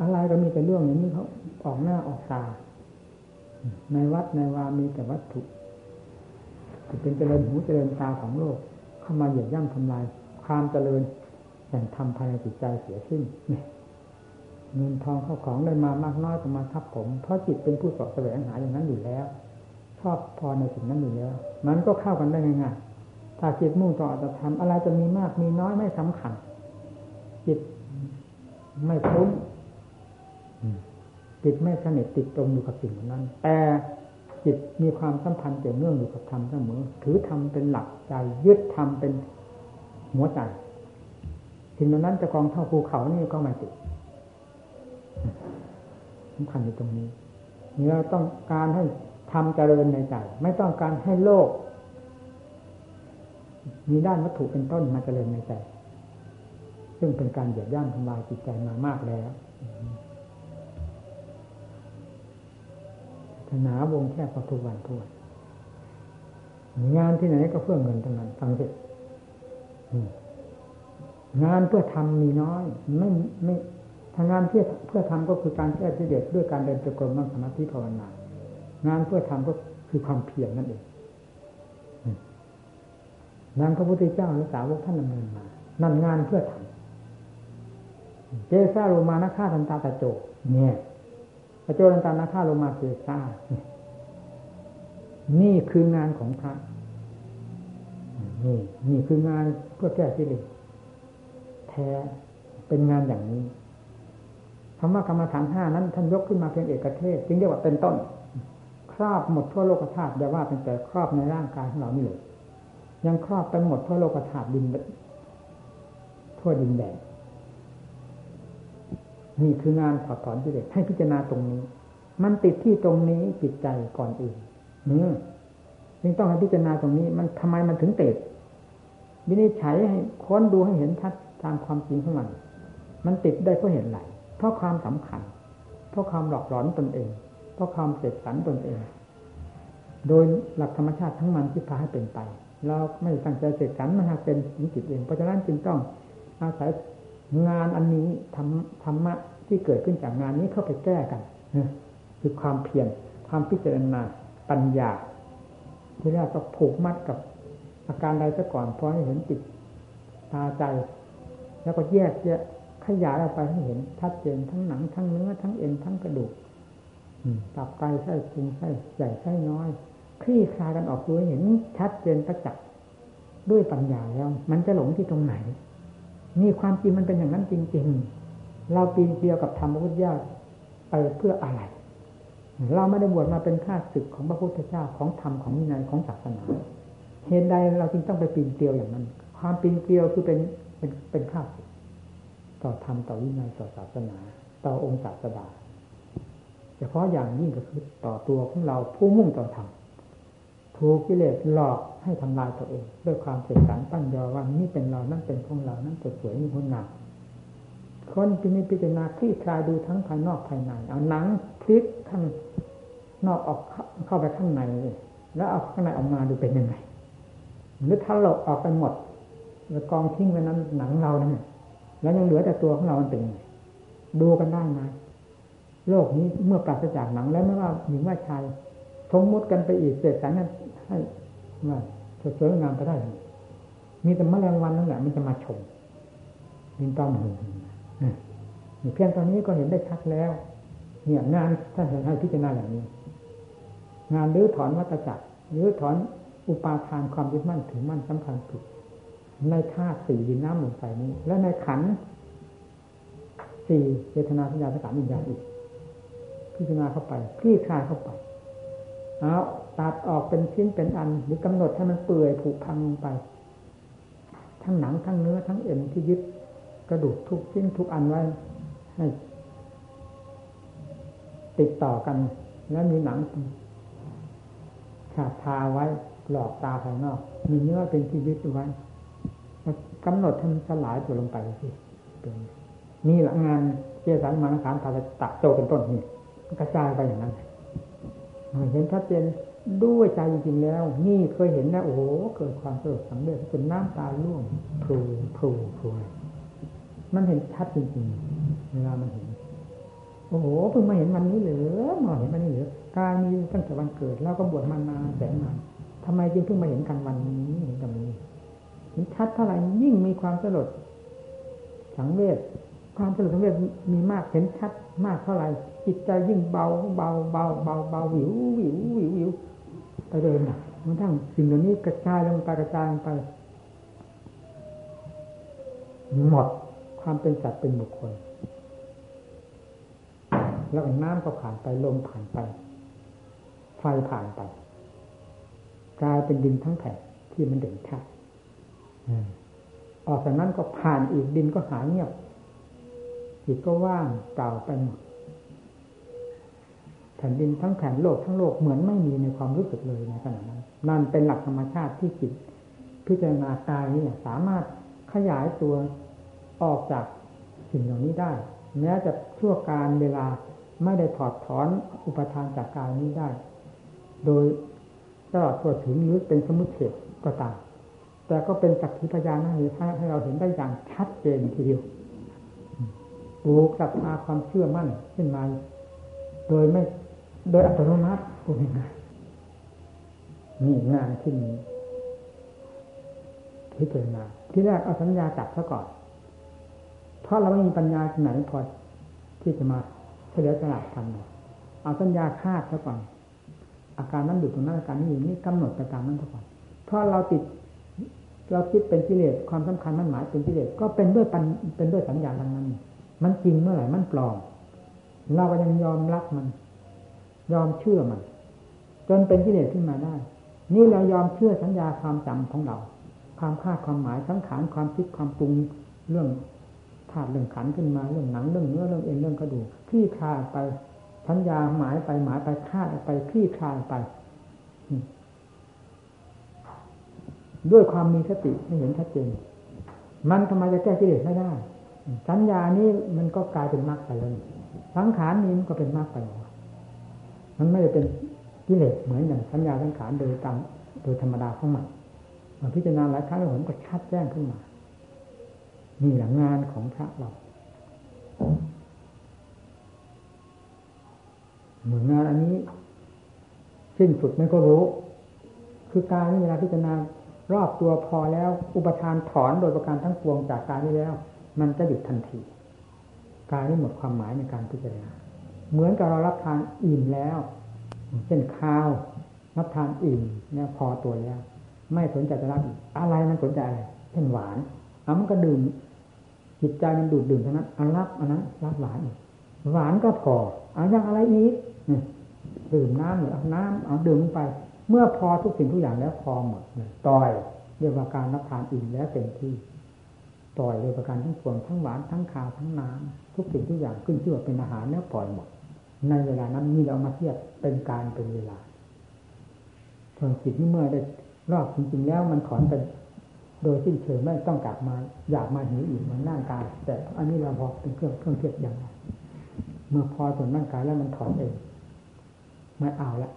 อะไรก็มีแต่เรื่องอย่างนี้เขาออกหน้าออกตา ในวัดในวามีแต่วัตถุจะเป็นเจริญหูเจริญตาของโลก เข้ามาเหยียบย่ำทำลาย ความเจริญแห่งธรรมภายในจิตใจเสียสิ้นเนี่ยเงินทองเข้าของได้มามากน้อยก็มาทับผม เพราะจิตเป็นผู้สอบแสวงหาอย่างนั้นอยู่แล้ว ชอบพอในสิ่งนั้นอยู่แล้ว มันก็เข้ากันได้ง่ายๆ ถ้าจิตมุ่งต่อจะทำอะไรจะมีมากมีน้อยไม่สำคัญ จิตไม่พ้นติดไม่สนิทติดตรงอยู่กับสิ่งนั้น แต่จิตมีความสัมพันธ์เกี่ยวเนื่องอยู่กับธรรมเสมอถือธรรมเป็นหลักใจยึดธรรมเป็นหัวใจสิ่งนั้นจะกองเท่าภูเขานี่ก็ไม่ติดสำคัญในตรงนี้เราต้องการให้ทำเจริญในใจ ไม่ต้องการให้โลก มีด้านวัตถุเป็นต้นมาเจริญในใจ ซึ่งเป็นการเหยียบย่ำทำลายจิตใจมามากแล้วหนาวงแค่พอทุกวันทุกวันงานที่ไหนก็เพื่อเงินทั้งนั้นฟังสิงานเพื่อทำมีน้อย ไม่ไม่ทางานเพื่อเพื่อทำก็คือการแก้ที่เด็ดด้วยการเดินจงกรมนั่งสมาธิภาวนางานเพื่อทำก็คือความเพียรนั่นเอง งานพระพุทธเจ้าและสาวกท่านดำเนินมานั่นงานเพื่อทำเจซาโรมานาคาทันตาตะโจเนี่ยตะโจทันตานาคาโรมาเจซานี่คืองานของพระนี่นี่คืองานเพื่อแก้ที่เด็ดแท้เป็นงานอย่างนี้คำว่ากรรมฐานห้านั้นท่านยกขึ้นมาเพียงเอกเทศ จึงเรียกว่าเป็นต้น ครอบหมดทั่วโลกธาตุอย่ว่าเป็นแต่ครอบในร่างกายของเรานี่เลย ยังครอบไปหมดทั่วโลกธาตุดินทั่วดินแดนนี่คืองานถอดถอนกิเลสให้พิจารณาตรงนี้ มันติดที่ตรงนี้จิตใจก่อนอื่นเนื้อจึงต้องให้พิจารณาตรงนี้ มันทำไมมันถึงเตดวินิจฉัยให้ค้นดูให้เห็นชัดตามความจริงของมัน มันติดได้เพราะเห็นไหลเพราะความสำคัญ เพราะความหลอกหลอนตนเอง เพราะความเสพสันตนเอง โดยหลักธรรมชาติทั้งมันที่พาให้เป็นไป เราไม่ตั้งใจเสพสันมันหากเป็นสิ่งจิตเอง เพราะฉะนั้นจึงต้องอาศัยงานอันนี้ธรรมธรรมะที่เกิดขึ้นจากงานนี้เข้าไปแก้กันคือความเพียรความพิจารณาปัญญาที่แรกก็ผูกมัดกับอาการใดซะก่อนพอให้เห็นจิตตาใจ แล้วก็แยกแยะขยายออกไปให้เห็นชัดเจนทั้งหนังทั้งเนื้อทั้งเอ็นทั้งกระดูกตับไตไส้พุงไส้ใหญ่ไส้น้อย คลี่คลายกันออกดูเห็นชัดเจนประจักษ์ด้วยปัญญาแล้ว มันจะหลงที่ตรงไหนนี่ความจริงมันเป็นอย่างนั้นจริง ๆ เราปีนเดียวกับธรรมพุทธเจ้าไปเพื่ออะไร เราไม่ได้บวชมาเป็นข้าศึกของพระพุทธเจ้าของธรรมของวินัยของศาสนาเหตุใดเราจึงต้องไปปีนเกลียวอย่างนั้น ความปีนเกลียวคือเป็นเป็นเป็นข้าศึกต่อธรรมต่อวินัยต่อศาสนา ต่อองค์ศาสดาเฉพาะอย่างยิ่งก็คือต่อตัวของเราผู้มุ่งต่อธรรม ถูกกิเลสหลอกให้ทำลายตัวเอง ด้วยความเสียสารตั้งยอว่านี่เป็นเรานั่นเป็นของเรานั่นสวยนี่คนงามคนที่มีพิจารณาคลี่คลายดูทั้งภายนอกภายใน เอาหนังพลิกข้างนอกออกเข้าไปข้างใน แล้วเอาข้างในออกมาดูเป็นยังไงหรือถ้าเราออกไปหมดแล้วกองทิ้งไว้นั้นหนังเราเนี่ยแล้วยังเหลือแต่ตัวของเรามันเป็นยังไงดูกันได้ไหมโลกนี้เมื่อปราศจากหนังแล้วไม่ว่าหญิงว่าชาย สมมติกันไปอีกเสร็จสารนั้นให้ว่าสวยงามไปได้ มีแต่แมลงวันนั่นแหละมันจะมาชมยินต้อมหูเพียงตอนนี้ก็เห็นได้ชัดแล้ว เนี่ยงานท่านให้พิจารณาอย่างนี้ งานรื้อถอนวัตจักรรื้อถอนอุปาทานความยึดมั่นถือมั่นสำคัญผิดในธาตุสี่ดินน้ำลมไฟนี้ และในขันสี่เจตนาสัญญาสังขารวิญญาณอีกพิจารณาเข้าไปคลี่คลายเข้าไป เอาตัดออกเป็นชิ้นเป็นอัน หรือกำหนดให้มันเปื่อยผุพังลงไป ทั้งหนังทั้งเนื้อทั้งเอ็นที่ยึดกระดูกทุกชิ้นทุกอันไว้ให้ติดต่อกัน แล้วมีหนังฉาบทาไว้หลอกตาภายนอก มีเนื้อเป็นที่ยึดไว้กำหนดให้มันสลายตัวลงไปสินี่หลังงานเจสันมานาคารทาตะโจเป็นต้นนี่กระจายไปอย่างนั้น เห็นชัดเจนด้วยใจจริงๆแล้ว นี่เคยเห็นนะโอ้โหเกิดความสลดสังเวชจนน้ำตาล่วงพลูพลูพลูมันเห็นชัดจริงๆเวลามันเห็นโอ้โหเพิ่งมาเห็นวันนี้เหรือมาเห็นวันนี้เหรือกายมีตั้งแต่วันเกิดแล้วก็บวชมานานแสนนานทำไมจึงเพิ่งมาเห็นกันวันนี้เห็นกันนี้ชัดเท่าไหร่ยิ่งมีความสลดสังเวชความสลดสังเวชมีมากเห็นชัดมากเท่าไหร่ จิตใจยิ่งเบาเบาเบาเบาเบาวิววิววิววิวไปเลยนะมันทั้งสิ่งเหล่านี้กระจายลงไปกระจายลงไป หมดความเป็นสัตว์เป็นบุคคล แล้วน้ำก็ผ่านไปลมผ่านไป ไฟผ่านไป กลายเป็นดินทั้งแผ่นที่มันเด่นชัดออกจากนั้นก็ผ่านอีกดินก็หายเงียบจิตก็ว่างเปล่าไปหมด แผ่นดินทั้งแผ่นโลกทั้งโลกเหมือนไม่มีในความรู้สึกเลยในขณะนั้น นั่นเป็นหลักธรรมชาติที่จิตพิจารณากายนี่สามารถขยายตัวออกจากสิ่งเหล่านี้ได้ แม้จะชั่วการเวลาไม่ได้ถอดถอนอุปทานจากกายนี้ได้ โดยตลอดตัวถึงหรือเป็นสมุทเฉดก็ตาม แต่ก็เป็นสักขีพยานให้เราเห็นได้อย่างชัดเจนทีเดียวปลูกศรัทธาความเชื่อมั่นขึ้นมา โดยไม่ โดยอัตโนมัติพูดง่ายนี่งานที่นี้พิจารณาที่แรกเอาสัญญาจับซะก่อน เพราะเราไม่มีปัญญาไหนพอที่จะมาเฉลียวฉลาดทำเอาสัญญาคาดซะก่อน อาการนั้นอยู่ตรงนั้นอาการนี้อยู่นี่กำหนดไปตามนั้นซะก่อน เพราะเราติด เราคิดเป็นกิเลสความสำคัญมันหมายเป็นกิเลสก็เป็นด้วยปันเป็นด้วยสัญญาทั้งนั้น มันจริงเมื่อไหร่มันปลอม เราก็ยังยอมรับมัน ยอมเชื่อมัน จนเป็นกิเลสขึ้นมาได้ นี่เรายอมเชื่อสัญญาความจำของเรา ความคาดความหมายสังขารความคิดความปรุงเรื่องธาตุเรื่องขันขึ้นมาเรื่องหนังเรื่องเนื้อเรื่องเอ็นเรื่องกระดูกที่คาไปสัญญาหมายไปหมายไปคาดไปที่คาไป ด้วยความมีสติให้เห็นชัดเจน มันทำไมจะแก้กิเลสไม่ได้ สัญญานี้มันก็กลายเป็นมรรคไปแล้วสังขารนี้มันก็เป็นมากไป มันไม่ได้เป็นกิเลสเหมือนอย่างสัญญาสังขารโดยตามโดยธรรมดาของมันมาพิจารณาหลายครั้งแล้วผมก็ชัดแจ้งขึ้นมา นี่แหละงานของพระเราเหมือนงานอันนี้สิ้นสุดไม่ก็รู้ คือการนี้เวลาพิจารณารอบตัวพอแล้ว อุปทานถอนโดยประการทั้งปวงจากการนี้แล้ว มันจะหยุดทันที กายไม่หมดความหมายในการพิจารณา เหมือนกับเรารับทานอิ่มแล้วเช่นข้าว รับทานอิ่มเนี่ยพอตัวแล้วไม่สนใจจะรับอีกอะไรมันสนใจอะไรเช่นหวานเอามันก็ดื่มจิตใจมันดูดดื่มเท่านั้นอันรับอันนั้นรับหวานอีกหวานก็พอเอาอย่างอะไรอีกดื่มน้ำหรือเอาน้ำเอาดื่มไป เมื่อพอทุกสิ่งทุกอย่างแล้วพอหมดต่อยเรียกว่าการรับทานอิ่มแล้วเต็มที่ปล่อยเลยประการทั้งปวงทั้งหวานทั้งขาวทั้งน้ำทุกสิ่งทุกอย่างขึ้นชื่อว่าเป็นอาหารแล้วปล่อยหมด ในเวลานั้นมีเรามาเทียบเป็นการเป็นเวลาส่วนจิตนี่เมื่อได้รอบจริงๆแล้วมันถอนไปโดยสิ้นเชิงไม่ต้องกลับมา อยากมาหิวอีกเหมือนร่างกาย แต่อันนี้เราพอเป็นเครื่องเครื่องเทียบอย่างไรเมื่อพอส่วนร่างกายแล้วมันถอนเองไม่เอาละ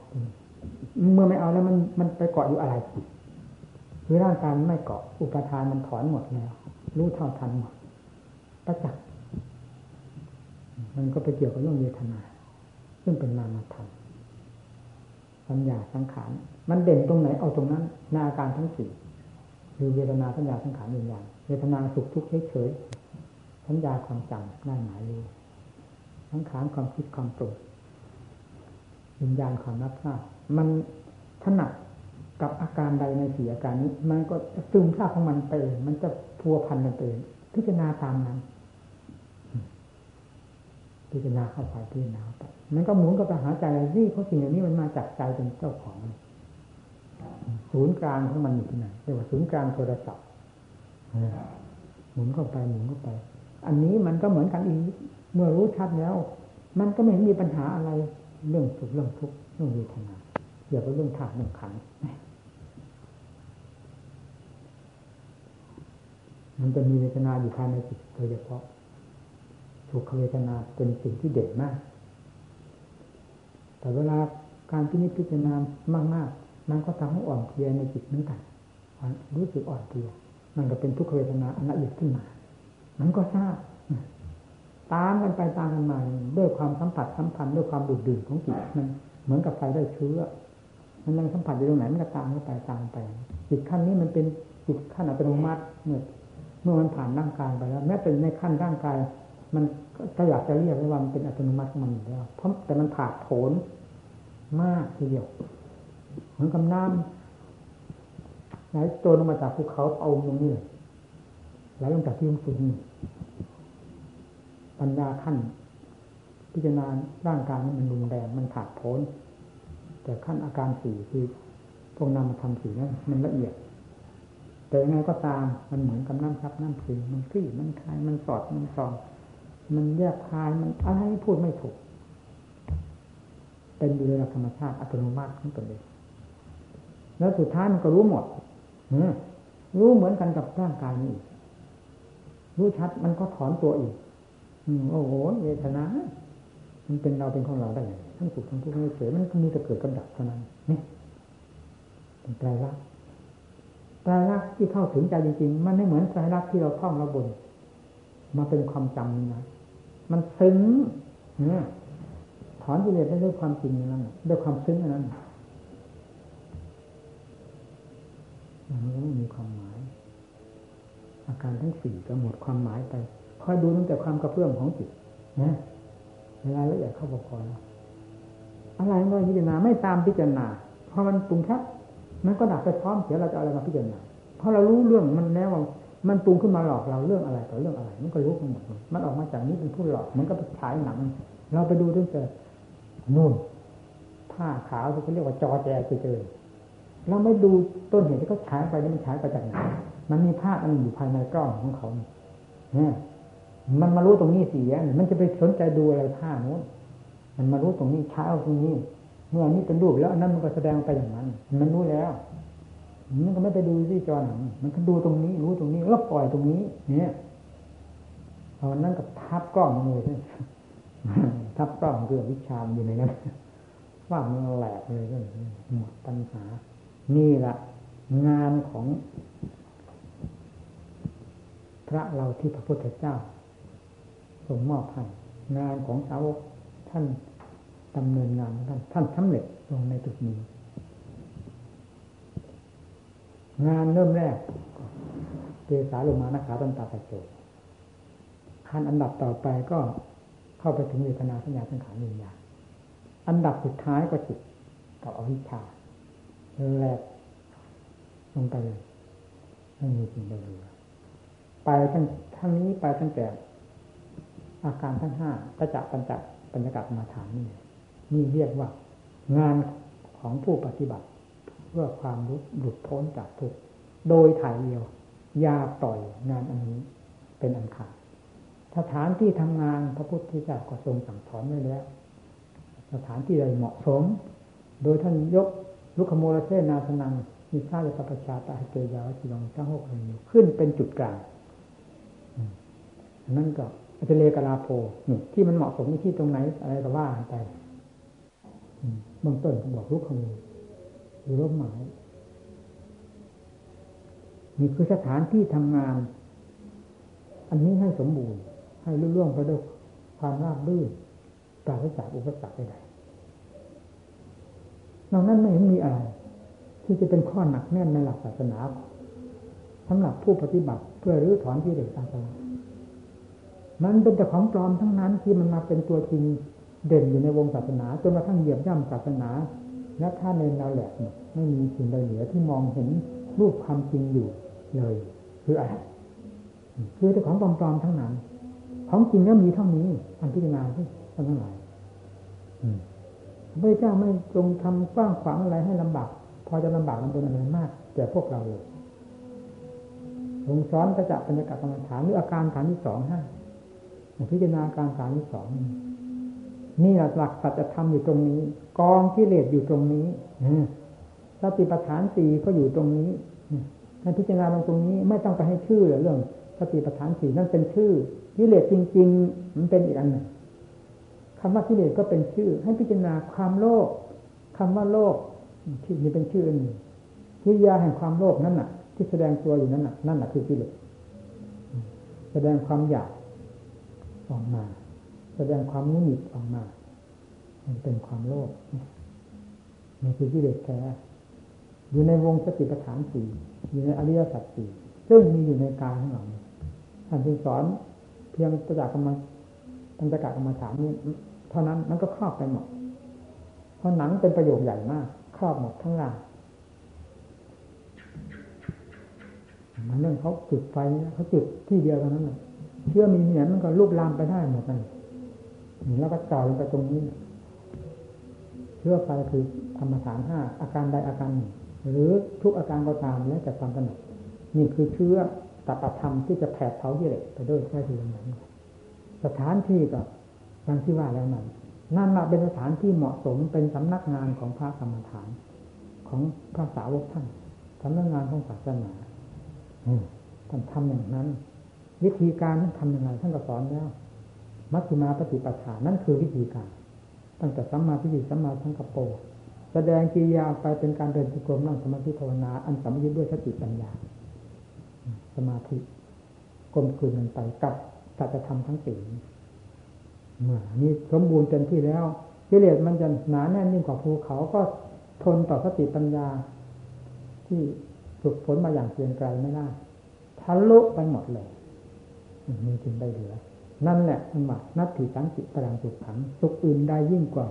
เมื่อไม่เอาแล้วมันมันไปเกาะอยู่อะไรคือร่างกายไม่เกาะอุปทานมันถอนหมดแล้วรู้เท่าทันหมดประจักษ์มันก็ไปเกี่ยวกับเรื่องเวทนา ซึ่งเป็นนามธรรมสัญญาสังขาร มันเด่นตรงไหนเอาตรงนั้นนาอาการทั้งสี่คือเวทนาสัญญาสังขารวิญญาณเวทนาสุขทุกข์เฉยๆสัญญาความจำได้หมายรู้สังขารความคิดความปรุงวิญญาณความรับทราบมันถนัดกับอาการใดในสี่อาการนี้ มันก็ซึมซาบของมันไปมันจะพัวพันกันไปพิจารณาตามนั้น พิจารณาเข้าไปพิจารณาไปมันก็หมุนกับไปหาใจที่เพราะสิ่งอย่างนี้มันมาจากใจเป็นเจ้าของ ศูนย์กลางของมันอยู่ที่ไหนเรียกว่าศูนย์กลางโทรศัพท์หมุนเข้าไปหมุนเข้าไป อันนี้มันก็เหมือนกันอีกเมื่อรู้ชัดแล้ว มันก็ไม่มีปัญหาอะไรเรื่องสุขเรื่องทุกข์เรื่องเวทนาเกี่ยวกับเรื่องถาดเรื่องขันมันจะมีเวทนาอยู่ภายในจิตโดยเฉพาะ ทุกขเวทนาเป็นสิ่งที่เด่นมาก แต่เวลาการพิจิจารณามากๆมันก็ทำให้อ่อนเพลียในจิตเหมือนกันรู้สึกอ่อนเพลียมันก็เป็นทุกขเวทนาอันละเอียดขึ้นมา มันก็ทราบตามกันไปตามกันมาด้วยความสัมผัสสัมพันธ์ด้วยความดูดดื่มของจิตมันเหมือนกับไฟได้เชื้อ มันยังสัมผัสอยู่ตรงไหนมันก็ตามเข้าไปตามไปจิตขั้นนี้มันเป็นจิตขั้นอัตโนมัติเมื่อเมื่อมันผ่านร่างกายไปแล้ว แม้เป็นในขั้นร่างกาย มันก็อยากจะเรียกว่ามันเป็นอัตโนมัติมันอยู่แล้วเพราะแต่มันผ่าโผนมากทีเดียวเหมือนกับน้ำไหลตัวลงมาจากภูเขาเอาตรงนี้ไหลลงจากที่สูงปัญญาขั้น พิจารณาร่างกายมันรุนแรงมันขาดพ้นแต่ขั้นอาการสี่คือพวกนามธรรมสี่นั้นมันละเอียดแต่ยังไงก็ตามมันเหมือนกับน้ำซับน้ำซึมมันคลี่มันคลายมันสอดมันซอง มันแยกคายมันอะไรพูดไม่ถูก เป็นอยู่ในธรรมชาติอัตโนมัติของตนเองแล้วสุดท้ายมันก็รู้หมดรู้เหมือนกันกับร่างกายนี้รู้ชัดมันก็ถอนตัวอีกโอ้โหเวทนา มันเป็นเราเป็นของเราได้ไงทั้งสุขทั้งทุกข์ไม่เฉยมันมีแต่เกิดกับดับเท่านั้นนี่เป็นไตรลักษณ์ไตรลักษณ์ที่เข้าถึงใจจริงๆ มันไม่เหมือนไตรลักษณ์ที่เราท่องเราบน มาเป็นความจำนี่นะ มันซึ้งเนี่ยถอนกิเลสได้ด้วยความจริงนั้นด้วยความซึ้งนั้นมันก็ไม่มีความหมาย อาการทั้งสี่ก็หมดความหมายไปคอยดูตั้งแต่ความกระเพื่อมของจิตนะเวลาละเอียดเข้าประกอบอะไรไม่พิจารณาไม่ตามพิจารณาพอมันปรุงแค่มันก็ดับไปพร้อมเสียเราจะอะไรมาพิจารณาเพราะเรารู้เรื่องมันแล้วว่า มันปรุงขึ้นมาหลอกเราเรื่องอะไรต่อเรื่องอะไร มันก็รู้ทั้งหมดมันออกมาจากนี้เป็นผู้หลอกมันก็ไปฉายหนัง เราไปดูตั้งแต่นู่นผ้าขาวที่เขาเรียกว่าจอแจเจอเราไม่ดูต้นเหตุที่เขาฉายไปนี่มันฉายไปจากไหนมันมีภาพอันอยู่ภายในกล้องของเขาเนี่ยมันมารู้ตรงนี้เสียมันจะไปสนใจดูอะไรผ้าโน้นมันมารู้ตรงนี้เช้าตรงนี้ เมื่อนี้เป็นรูปแล้วนั้นมันก็แสดงไปอย่างนั้น มันรู้แล้ว มันก็ไม่ไปดูที่จอหนัง มันก็ดูตรงนี้ รู้ตรงนี้แล้วปล่อยตรงนี้ เนี่ยตอนนั้นกับทับกล้องเลยทับกล้องคือวิชามอยู่ในนั้นว่ามันแหลกเลยก็หมดปัญหา นี่แหละงานของ พระเราที่พระพุทธเจ้าทรงมอบให้งานของสาวกท่านดำเนินงานท่านท่านสำเร็จลงในจุดนี้ งานเริ่มแรกเตสาลงมานะขาตันตาประโจขั้นอันดับต่อไปก็เข้าไปถึงเวทนาสัญญาสังขารวิญญาณอันดับสุดท้ายก็จิตกับอวิชชาแรกลงไปเลยไม่มีสิ่งใดเหลือไปทั้งทั้งนี้ไปตั้งแต่อาการทั้งห้าก็จะปัญจปัญจกัมาฐานนี่นี่เรียกว่างานของผู้ปฏิบัติ เพื่อความรู้หลุดพ้นจากทุกข์โดยถ่ายเดียว ยาปล่อยงานอันนี้เป็นอันขาดสถานที่ทำงานพระพุทธเจ้าก็ทรงสั่งสอนไว้แล้ว สถานที่ใดเหมาะสม โดยท่านยกลุคโมลเซนาสนังมีข้าจะประชาตาเกยาวจิลองทั้งหกเลยขึ้นเป็นจุดกลางนั่นก็อัจเลกาลาโพนี่ที่มันเหมาะสมที่ตรงไหนอะไรก็ว่าไปเบื้องต้นบอกลูกขโมรื อว่าหมายนี่คือสถานที่ทำงาน อันนี้ให้สมบูรณ์ ให้รุ่ร่วงไปด้วยความราบรื่นปราศจากอุปสรรคใดๆนอกนั้นไม่เห็นมีอะไรที่จะเป็นข้อหนักแน่นในหลักศาสนาสำหรับผู้ปฏิบัติเพื่อรื้อถอนที่เด็กต่างๆมันเป็นแต่ของปลอมทั้งนั้นที่มันมาเป็นตัวจริงเด่นอยู่ในวงศาสนาจนกระทั่งเหยียบย่ำศาสนา และท่านในเราแหลกไม่มีสิ่งใดเหลือที่มองเห็นรูปความจริงอยู่เลย คืออะไรคือแต่ของปลอมๆทั้งนั้น ของจริงก็มีเท่านี้อันพิจารณาที่ท่านทั้งหลายพระเจ้าไม่ทรงทำกว้างขวางอะไรให้ลำบาก พอจะลำบากลำบนอะไรมากแต่พวกเราเลยทรงสอนกระจับปัญญากรรมฐานหรืออาการฐานที่สองให้พิจารณาการสามที่สอง นี่หลักสัจธรรมอยู่ตรงนี้ กองที่เลสอยู่ตรงนี้สติปัฏฐานสี่ก็อยู่ตรงนี้ถ้าพิจารณาลงตรงนี้ไม่ต้องไปให้ชื่อเรื่องสติปัฏฐานสี่นั่นเป็นชื่อกิเลสจริง ๆ มันเป็นอีกอันหนึ่งคำว่ากิเลสก็เป็นชื่อ ให้พิจารณาความโลภคำว่าโลภที่นี่เป็นชื่ออันหนึ่งวิทยาแห่งความโลภนั่นน่ะ ที่แสดงตัวอยู่นั่นน่ะนั่นน่ะคือกิเลสแสดงความอยากออกมา แสดงความมุ่งหิดออกมา มันเป็นความโลภนี่คือกิเลสแท้อยู่ในวงสติปัฏฐานสี่อยู่ในอริยสัจสี่ซึ่งมีอยู่ในกายของเราท่านจึงสอนเพียงประจักษ์กรรมปัญจกะกรรมฐานนี้เท่านั้นมันก็ครอบไปหมดเพราะหนังเป็นประโยชน์ใหญ่มาก ครอบหมดทั้งหลายมันเรื่องเขาจุดไฟเขาจุดที่เดียวกันนั้นเชื้อมีเหนียนมันก็ลุกลามไปได้หมดนั่น แล้วก็จ่อลงไปตรงนี้เชื่อไปคือธรรมฐานห้าอาการใดอาการหนึ่งหรือทุกอาการก็ตามแล้วแต่ความถนัดนี่คือเชื้อตัปธรรมที่จะแผดเผาที่เหล็กไปด้วยแค่ทีนั้นสถานที่ก็ดังที่ว่าแล้วนั้นนั่นแหละเป็นสถานที่เหมาะสมเป็นสำนักงานของพระกรรมฐาน ของพระสาวกท่านสำนักงานของศาสนาท่านทำอย่างนั้น วิธีการท่านทำยังไงท่านก็สอนแล้ว มัชฌิมาปฏิปทานั่นคือวิธีการ ตั้งแต่สัมมาทิฏฐิสัมมาสังกัปโปแสดงกิริยาไปเป็นการเดินจุกรมนั่งสมาธิภาวนา อันสัมยุทธ์ด้วยสติปัญญา สมาธิกลมกลืนกันไปกับสัจธรรมทั้งสี่เมื่อนี้สมบูรณ์เต็มที่แล้วกิเลสมันจะหนาแน่นยิ่งกว่าภูเขาก็ทนต่อสติปัญญา ที่ฝึกฝนมาอย่างเพียงไกลไม่ได้ทะลุไปหมดเลยมีจึงได้เหลือ นั่นแหละมันว่านัตถิสังสิตรังสุขขังสุขอื่นได้ยิ่งกว่า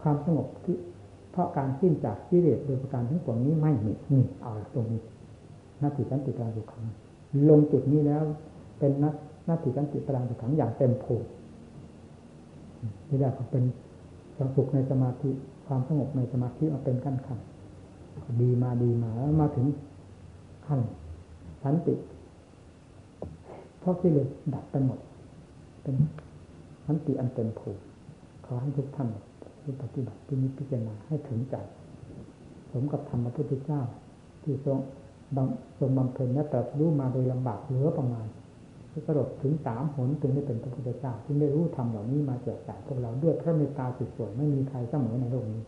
ความสงบที่เพราะการสิ้นจากกิเลสโดยประการทั้งปวงนี้ไม่มีนี่เอาตรงนี้นัตถิสันติตรังสุขขังลงจุดนี้แล้ว เป็นนัตนัตถิสันติตรังสุขขังอย่างเต็มภูมินี่แหละเป็นความสุขในสมาธิความสงบในสมาธิมาเป็นขั้นขั้นดีมาดีมาแล้วมาถึงขั้นสันติเพราะที่เลยดับไปหมด เป็นสันติอันเต็มภูมิขอให้ทุกท่านที่ปฏิบัติที่นี้พิจารณาให้ถึงใจสมกับธรรมพระพุทธเจ้า ที่ทรงบำทรงบำเพ็ญและตรัสรู้มาโดยลำบากเหลือประมาณสลดดถึงสามหนจึงได้เป็นพระพุทธเจ้าจึงได้รู้ธรรมเหล่านี้มาแจกจ่ายพวกเราด้วยพระเมตตาสุดส่วนไม่มีใครเสมอในโลกนี้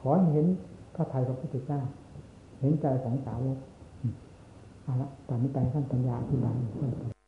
ขอเห็นพระทัยพระพุทธเจ้า เห็นใจของสาวกเอาละตอนนี้ไปขั้นปัญญาที่บ้าน